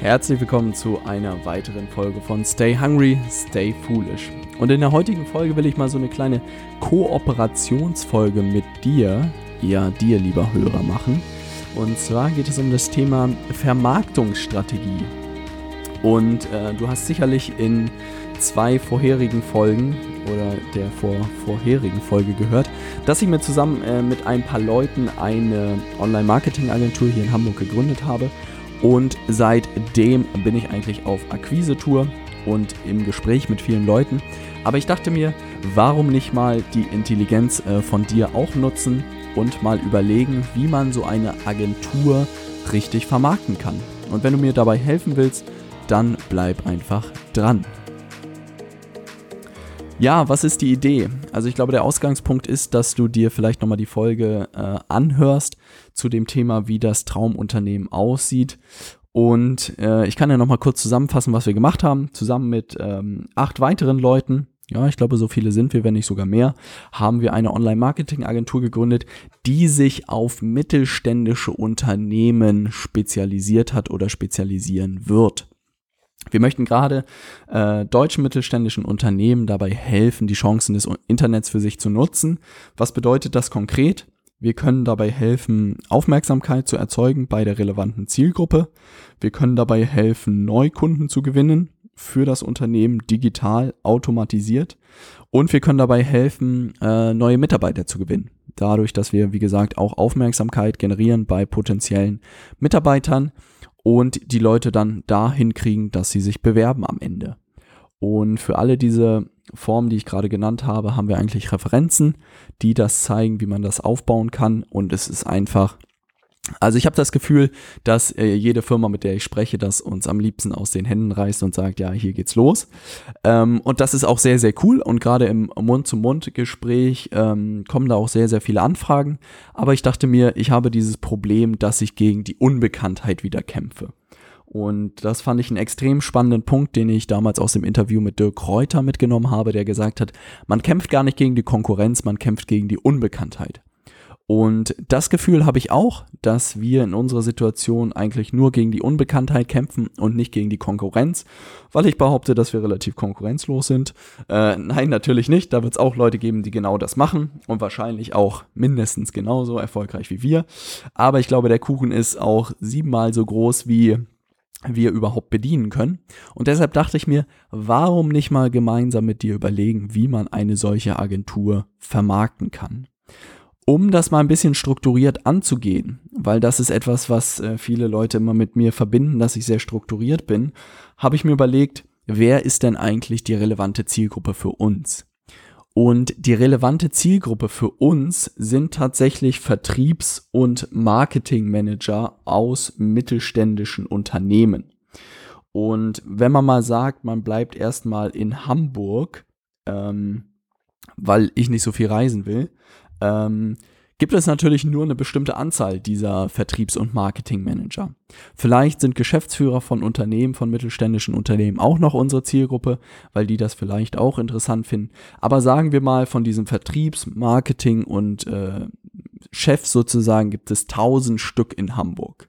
Herzlich willkommen zu einer weiteren Folge von Stay Hungry, Stay Foolish. Und in der heutigen Folge will ich mal so eine kleine Kooperationsfolge mit dir, ja dir lieber Hörer, machen. Und zwar geht es um das Thema Vermarktungsstrategie. Und äh, du hast sicherlich in zwei vorherigen Folgen oder der vor, vorherigen Folge gehört, dass ich mir zusammen äh, mit ein paar Leuten eine Online-Marketing-Agentur hier in Hamburg gegründet habe. Und seitdem bin ich eigentlich auf Akquise-Tour und im Gespräch mit vielen Leuten. Aber ich dachte mir, warum nicht mal die Intelligenz äh, von dir auch nutzen und mal überlegen, wie man so eine Agentur richtig vermarkten kann. Und wenn du mir dabei helfen willst, dann bleib einfach dran. Ja, was ist die Idee? Also ich glaube, der Ausgangspunkt ist, dass du dir vielleicht nochmal die Folge äh, anhörst zu dem Thema, wie das Traumunternehmen aussieht. Und äh, ich kann ja nochmal kurz zusammenfassen, was wir gemacht haben. Zusammen mit ähm, acht weiteren Leuten, ja, ich glaube, so viele sind wir, wenn nicht sogar mehr, haben wir eine Online-Marketing-Agentur gegründet, die sich auf mittelständische Unternehmen spezialisiert hat oder spezialisieren wird. Wir möchten gerade äh, deutschen mittelständischen Unternehmen dabei helfen, die Chancen des Internets für sich zu nutzen. Was bedeutet das konkret? Wir können dabei helfen, Aufmerksamkeit zu erzeugen bei der relevanten Zielgruppe. Wir können dabei helfen, Neukunden zu gewinnen für das Unternehmen digital automatisiert. Und wir können dabei helfen, äh, neue Mitarbeiter zu gewinnen. Dadurch, dass wir, wie gesagt, auch Aufmerksamkeit generieren bei potenziellen Mitarbeitern und die Leute dann dahin kriegen, dass sie sich bewerben am Ende. Und für alle diese Formen, die ich gerade genannt habe, haben wir eigentlich Referenzen, die das zeigen, wie man das aufbauen kann. Und es ist einfach also ich habe das Gefühl, dass äh, jede Firma, mit der ich spreche, das uns am liebsten aus den Händen reißt und sagt, ja, hier geht's los. Ähm, und das ist auch sehr, sehr cool. Und gerade im Mund-zu-Mund-Gespräch ähm, kommen da auch sehr, sehr viele Anfragen. Aber ich dachte mir, ich habe dieses Problem, dass ich gegen die Unbekanntheit wieder kämpfe. Und das fand ich einen extrem spannenden Punkt, den ich damals aus dem Interview mit Dirk Kräuter mitgenommen habe, der gesagt hat, man kämpft gar nicht gegen die Konkurrenz, man kämpft gegen die Unbekanntheit. Und das Gefühl habe ich auch, dass wir in unserer Situation eigentlich nur gegen die Unbekanntheit kämpfen und nicht gegen die Konkurrenz, weil ich behaupte, dass wir relativ konkurrenzlos sind. Äh, nein, natürlich nicht. Da wird es auch Leute geben, die genau das machen und wahrscheinlich auch mindestens genauso erfolgreich wie wir. Aber ich glaube, der Kuchen ist auch siebenmal so groß, wie wir überhaupt bedienen können. Und deshalb dachte ich mir, warum nicht mal gemeinsam mit dir überlegen, wie man eine solche Agentur vermarkten kann um das mal ein bisschen strukturiert anzugehen, weil das ist etwas, was äh, viele Leute immer mit mir verbinden, dass ich sehr strukturiert bin, habe ich mir überlegt, wer ist denn eigentlich die relevante Zielgruppe für uns? Und die relevante Zielgruppe für uns sind tatsächlich Vertriebs- und Marketingmanager aus mittelständischen Unternehmen. Und wenn man mal sagt, man bleibt erstmal in Hamburg, ähm, weil ich nicht so viel reisen will, ähm, gibt es natürlich nur eine bestimmte Anzahl dieser Vertriebs- und Marketingmanager. Vielleicht sind Geschäftsführer von Unternehmen, von mittelständischen Unternehmen auch noch unsere Zielgruppe, weil die das vielleicht auch interessant finden. Aber sagen wir mal, von diesem Vertriebs-, Marketing- und äh, Chef sozusagen gibt es tausend Stück in Hamburg.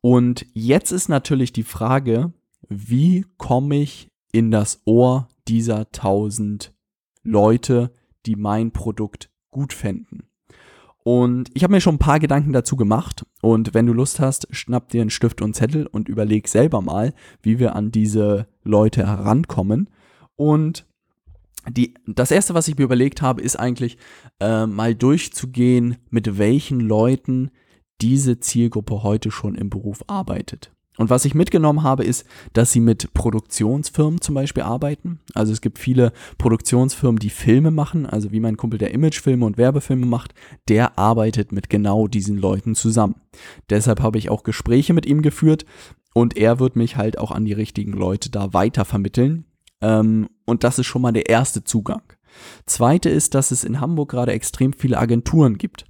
Und jetzt ist natürlich die Frage, wie komme ich in das Ohr dieser tausend Leute, die mein Produkt gut fänden. Und ich habe mir schon ein paar Gedanken dazu gemacht. Und wenn du Lust hast, schnapp dir einen Stift und Zettel und überleg selber mal, wie wir an diese Leute herankommen. Und die, das erste, was ich mir überlegt habe, ist eigentlich äh, mal durchzugehen, mit welchen Leuten diese Zielgruppe heute schon im Beruf arbeitet. Und was ich mitgenommen habe, ist, dass sie mit Produktionsfirmen zum Beispiel arbeiten. Also es gibt viele Produktionsfirmen, die Filme machen. Also wie mein Kumpel, der Imagefilme und Werbefilme macht, der arbeitet mit genau diesen Leuten zusammen. Deshalb habe ich auch Gespräche mit ihm geführt und er wird mich halt auch an die richtigen Leute da weiter vermitteln. Ähm, und das ist schon mal der erste Zugang. Zweite ist, dass es in Hamburg gerade extrem viele Agenturen gibt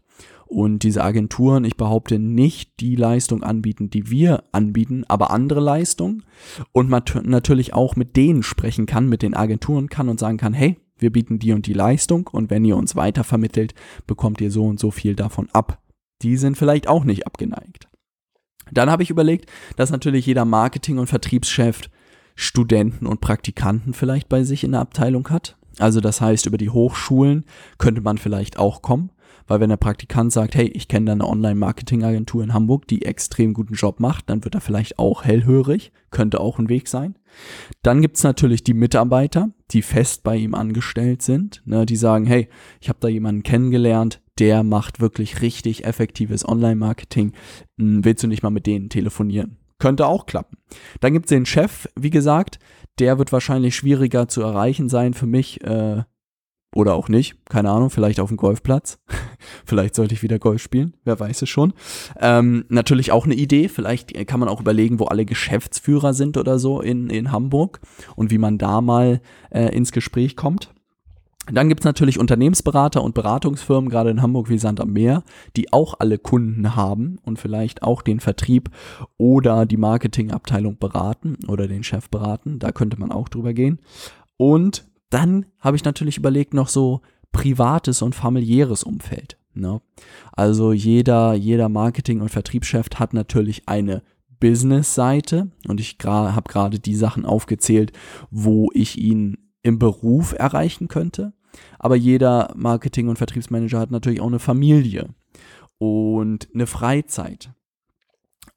und diese Agenturen, ich behaupte, nicht die Leistung anbieten, die wir anbieten, aber andere Leistungen und man natürlich auch mit denen sprechen kann, mit den Agenturen kann und sagen kann, hey, wir bieten die und die Leistung und wenn ihr uns weitervermittelt, bekommt ihr so und so viel davon ab. Die sind vielleicht auch nicht abgeneigt. Dann habe ich überlegt, dass natürlich jeder Marketing- und Vertriebschef Studenten und Praktikanten vielleicht bei sich in der Abteilung hat. Also das heißt, über die Hochschulen könnte man vielleicht auch kommen, weil wenn der Praktikant sagt, hey, ich kenne da eine Online-Marketing-Agentur in Hamburg, die extrem guten Job macht, dann wird er vielleicht auch hellhörig, könnte auch ein Weg sein. Dann gibt's natürlich die Mitarbeiter, die fest bei ihm angestellt sind, ne, die sagen, hey, ich habe da jemanden kennengelernt, der macht wirklich richtig effektives Online-Marketing, hm, willst du nicht mal mit denen telefonieren? Könnte auch klappen. Dann gibt's den Chef, wie gesagt, der wird wahrscheinlich schwieriger zu erreichen sein für mich. Äh, oder auch nicht, keine Ahnung, vielleicht auf dem Golfplatz. vielleicht sollte ich wieder Golf spielen, wer weiß es schon. Ähm, natürlich auch eine Idee, vielleicht kann man auch überlegen, wo alle Geschäftsführer sind oder so in, in Hamburg und wie man da mal äh, ins Gespräch kommt. Dann gibt's natürlich Unternehmensberater und Beratungsfirmen, gerade in Hamburg wie Sand am Meer, die auch alle Kunden haben und vielleicht auch den Vertrieb oder die Marketingabteilung beraten oder den Chef beraten. Da könnte man auch drüber gehen. Und dann habe ich natürlich überlegt, noch so privates und familiäres Umfeld. Ne? Also jeder, jeder Marketing- und Vertriebschef hat natürlich eine Business-Seite und ich habe gerade die Sachen aufgezählt, wo ich ihn im Beruf erreichen könnte. Aber jeder Marketing- und Vertriebsmanager hat natürlich auch eine Familie und eine Freizeit.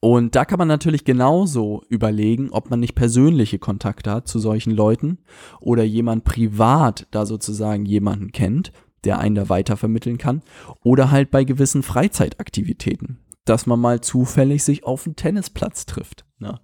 Und da kann man natürlich genauso überlegen, ob man nicht persönliche Kontakte hat zu solchen Leuten oder jemand privat da sozusagen jemanden kennt, der einen da weitervermitteln kann oder halt bei gewissen Freizeitaktivitäten, dass man mal zufällig sich auf einen Tennisplatz trifft. Ne?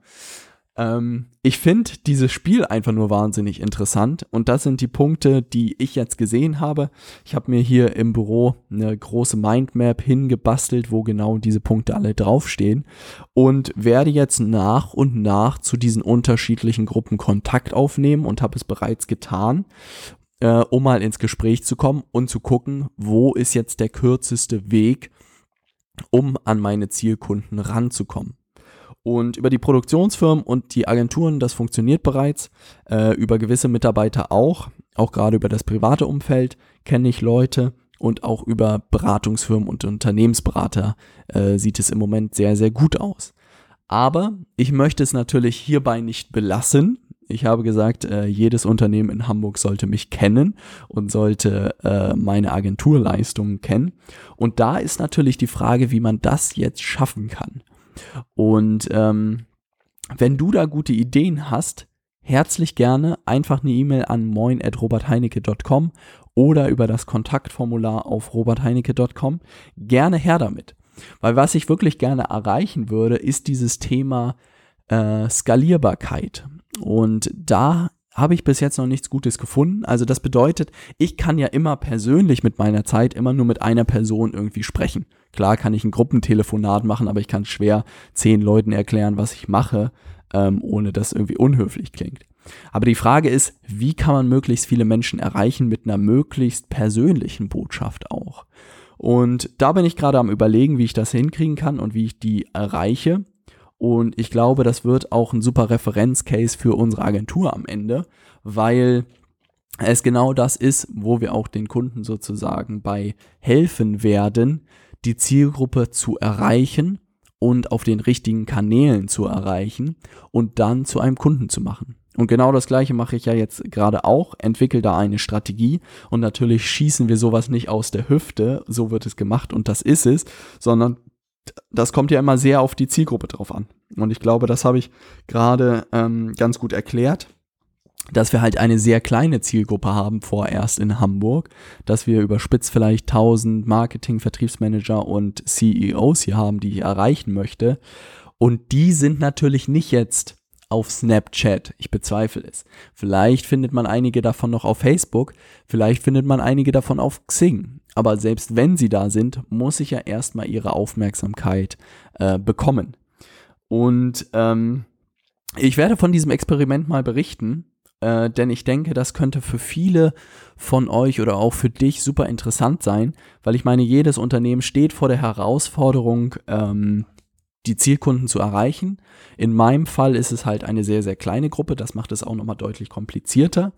Ähm, ich finde dieses Spiel einfach nur wahnsinnig interessant und das sind die Punkte, die ich jetzt gesehen habe. Ich habe mir hier im Büro eine große Mindmap hingebastelt, wo genau diese Punkte alle draufstehen und werde jetzt nach und nach zu diesen unterschiedlichen Gruppen Kontakt aufnehmen und habe es bereits getan, äh, um mal ins Gespräch zu kommen und zu gucken, wo ist jetzt der kürzeste Weg, um an meine Zielkunden ranzukommen. Und über die Produktionsfirmen und die Agenturen, das funktioniert bereits. Äh, über gewisse Mitarbeiter auch. Auch gerade über das private Umfeld kenne ich Leute. Und auch über Beratungsfirmen und Unternehmensberater äh, sieht es im Moment sehr, sehr gut aus. Aber ich möchte es natürlich hierbei nicht belassen. Ich habe gesagt, äh, jedes Unternehmen in Hamburg sollte mich kennen und sollte äh, meine Agenturleistungen kennen. Und da ist natürlich die Frage, wie man das jetzt schaffen kann. Und ähm, wenn du da gute Ideen hast, herzlich gerne einfach eine E-Mail an moin.robertheinecke.com oder über das Kontaktformular auf robertheinecke.com. Gerne her damit. Weil was ich wirklich gerne erreichen würde, ist dieses Thema äh, Skalierbarkeit. Und da habe ich bis jetzt noch nichts Gutes gefunden. Also das bedeutet, ich kann ja immer persönlich mit meiner Zeit immer nur mit einer Person irgendwie sprechen. Klar kann ich ein Gruppentelefonat machen, aber ich kann schwer zehn Leuten erklären, was ich mache, ähm, ohne dass irgendwie unhöflich klingt. Aber die Frage ist, wie kann man möglichst viele Menschen erreichen mit einer möglichst persönlichen Botschaft auch? Und da bin ich gerade am Überlegen, wie ich das hinkriegen kann und wie ich die erreiche. Und ich glaube, das wird auch ein super Referenzcase für unsere Agentur am Ende, weil es genau das ist, wo wir auch den Kunden sozusagen bei helfen werden, die Zielgruppe zu erreichen und auf den richtigen Kanälen zu erreichen und dann zu einem Kunden zu machen. Und genau das gleiche mache ich ja jetzt gerade auch, entwickle da eine Strategie und natürlich schießen wir sowas nicht aus der Hüfte, so wird es gemacht und das ist es, sondern das kommt ja immer sehr auf die Zielgruppe drauf an. Und ich glaube, das habe ich gerade ähm, ganz gut erklärt, dass wir halt eine sehr kleine Zielgruppe haben vorerst in Hamburg, dass wir überspitzt vielleicht 1000 Marketing, Vertriebsmanager und CEOs hier haben, die ich erreichen möchte. Und die sind natürlich nicht jetzt auf Snapchat. Ich bezweifle es. Vielleicht findet man einige davon noch auf Facebook, vielleicht findet man einige davon auf Xing. Aber selbst wenn sie da sind, muss ich ja erstmal ihre Aufmerksamkeit äh, bekommen. Und ähm, ich werde von diesem Experiment mal berichten, äh, denn ich denke, das könnte für viele von euch oder auch für dich super interessant sein, weil ich meine, jedes Unternehmen steht vor der Herausforderung, ähm, die Zielkunden zu erreichen. In meinem Fall ist es halt eine sehr, sehr kleine Gruppe, das macht es auch nochmal deutlich komplizierter.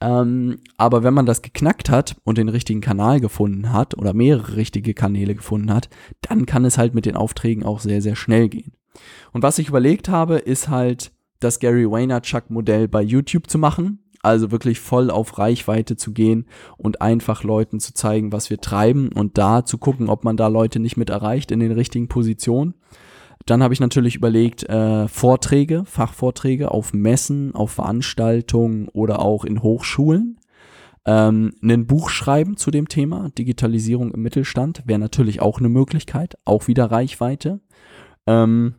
Ähm, aber wenn man das geknackt hat und den richtigen Kanal gefunden hat oder mehrere richtige Kanäle gefunden hat, dann kann es halt mit den Aufträgen auch sehr, sehr schnell gehen. Und was ich überlegt habe, ist halt das Gary Vaynerchuk-Modell bei YouTube zu machen. Also wirklich voll auf Reichweite zu gehen und einfach Leuten zu zeigen, was wir treiben und da zu gucken, ob man da Leute nicht mit erreicht in den richtigen Positionen. Dann habe ich natürlich überlegt, äh, Vorträge, Fachvorträge auf Messen, auf Veranstaltungen oder auch in Hochschulen. Ähm, ein Buch schreiben zu dem Thema, Digitalisierung im Mittelstand, wäre natürlich auch eine Möglichkeit, auch wieder Reichweite. Ähm,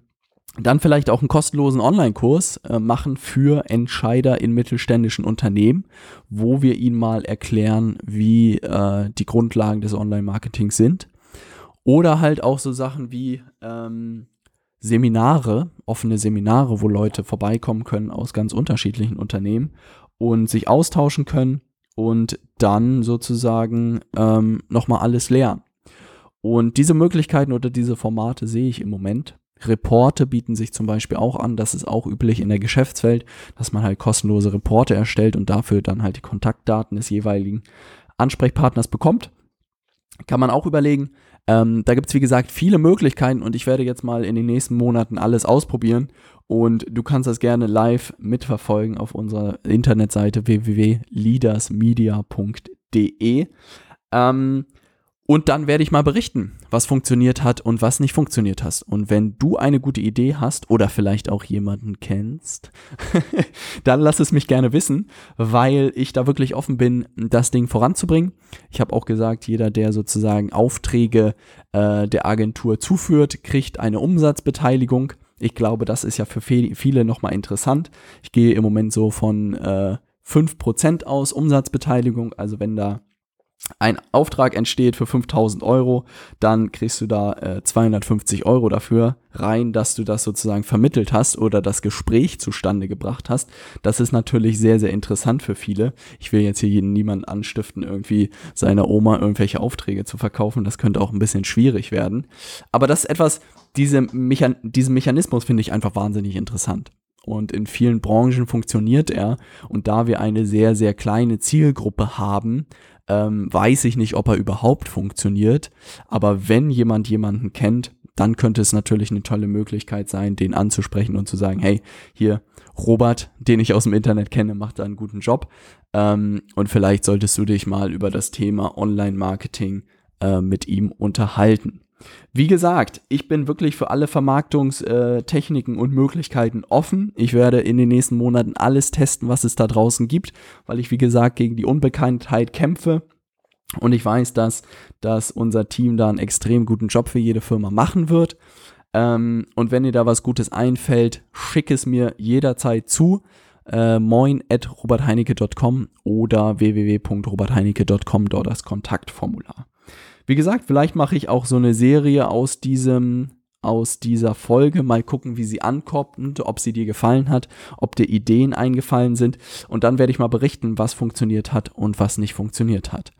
dann vielleicht auch einen kostenlosen Online-Kurs äh, machen für Entscheider in mittelständischen Unternehmen, wo wir ihnen mal erklären, wie äh, die Grundlagen des Online-Marketings sind. Oder halt auch so Sachen wie ähm, Seminare, offene Seminare, wo Leute vorbeikommen können aus ganz unterschiedlichen Unternehmen und sich austauschen können und dann sozusagen ähm, nochmal alles lernen. Und diese Möglichkeiten oder diese Formate sehe ich im Moment. Reporte bieten sich zum Beispiel auch an. Das ist auch üblich in der Geschäftswelt, dass man halt kostenlose Reporte erstellt und dafür dann halt die Kontaktdaten des jeweiligen Ansprechpartners bekommt. Kann man auch überlegen. Ähm, da gibt es, wie gesagt, viele Möglichkeiten und ich werde jetzt mal in den nächsten Monaten alles ausprobieren und du kannst das gerne live mitverfolgen auf unserer Internetseite www.leadersmedia.de. Ähm, und dann werde ich mal berichten, was funktioniert hat und was nicht funktioniert hat. Und wenn du eine gute Idee hast oder vielleicht auch jemanden kennst, dann lass es mich gerne wissen, weil ich da wirklich offen bin, das Ding voranzubringen. Ich habe auch gesagt, jeder, der sozusagen Aufträge äh, der Agentur zuführt, kriegt eine Umsatzbeteiligung. Ich glaube, das ist ja für viele nochmal interessant. Ich gehe im Moment so von äh, 5% aus Umsatzbeteiligung. Also wenn da ein Auftrag entsteht für 5000 Euro, dann kriegst du da äh, 250 Euro dafür rein, dass du das sozusagen vermittelt hast oder das Gespräch zustande gebracht hast. Das ist natürlich sehr, sehr interessant für viele. Ich will jetzt hier jeden, niemanden anstiften, irgendwie seiner Oma irgendwelche Aufträge zu verkaufen. Das könnte auch ein bisschen schwierig werden. Aber das ist etwas, diese Mechan diesen Mechanismus finde ich einfach wahnsinnig interessant und in vielen Branchen funktioniert er. Und da wir eine sehr, sehr kleine Zielgruppe haben, ähm, weiß ich nicht, ob er überhaupt funktioniert. Aber wenn jemand jemanden kennt, dann könnte es natürlich eine tolle Möglichkeit sein, den anzusprechen und zu sagen, hey, hier, Robert, den ich aus dem Internet kenne, macht da einen guten Job. Ähm, und vielleicht solltest du dich mal über das Thema Online-Marketing äh, mit ihm unterhalten. Wie gesagt, ich bin wirklich für alle Vermarktungstechniken und Möglichkeiten offen. Ich werde in den nächsten Monaten alles testen, was es da draußen gibt, weil ich, wie gesagt, gegen die Unbekanntheit kämpfe. Und ich weiß, dass, dass unser Team da einen extrem guten Job für jede Firma machen wird. Ähm, und wenn dir da was Gutes einfällt, schick es mir jederzeit zu. Äh, moin at robertheinecke.com oder www.robertheinecke.com, dort das Kontaktformular. Wie gesagt, vielleicht mache ich auch so eine Serie aus diesem aus dieser Folge. Mal gucken, wie sie ankommt, ob sie dir gefallen hat, ob dir Ideen eingefallen sind. Und dann werde ich mal berichten, was funktioniert hat und was nicht funktioniert hat.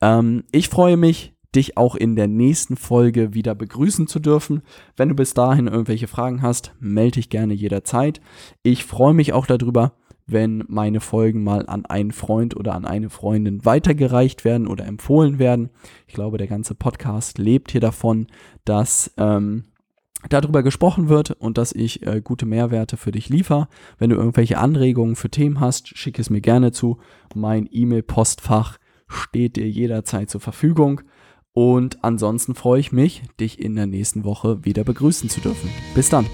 Ähm, ich freue mich, dich auch in der nächsten Folge wieder begrüßen zu dürfen. Wenn du bis dahin irgendwelche Fragen hast, melde dich gerne jederzeit. Ich freue mich auch darüber, wenn meine Folgen mal an einen Freund oder an eine Freundin weitergereicht werden oder empfohlen werden. Ich glaube, der ganze Podcast lebt hier davon, dass ähm, darüber gesprochen wird und dass ich äh, gute Mehrwerte für dich liefere. Wenn du irgendwelche Anregungen für Themen hast, schick es mir gerne zu. Mein E-Mail-Postfach steht dir jederzeit zur Verfügung. Und ansonsten freue ich mich, dich in der nächsten Woche wieder begrüßen zu dürfen. Bis dann.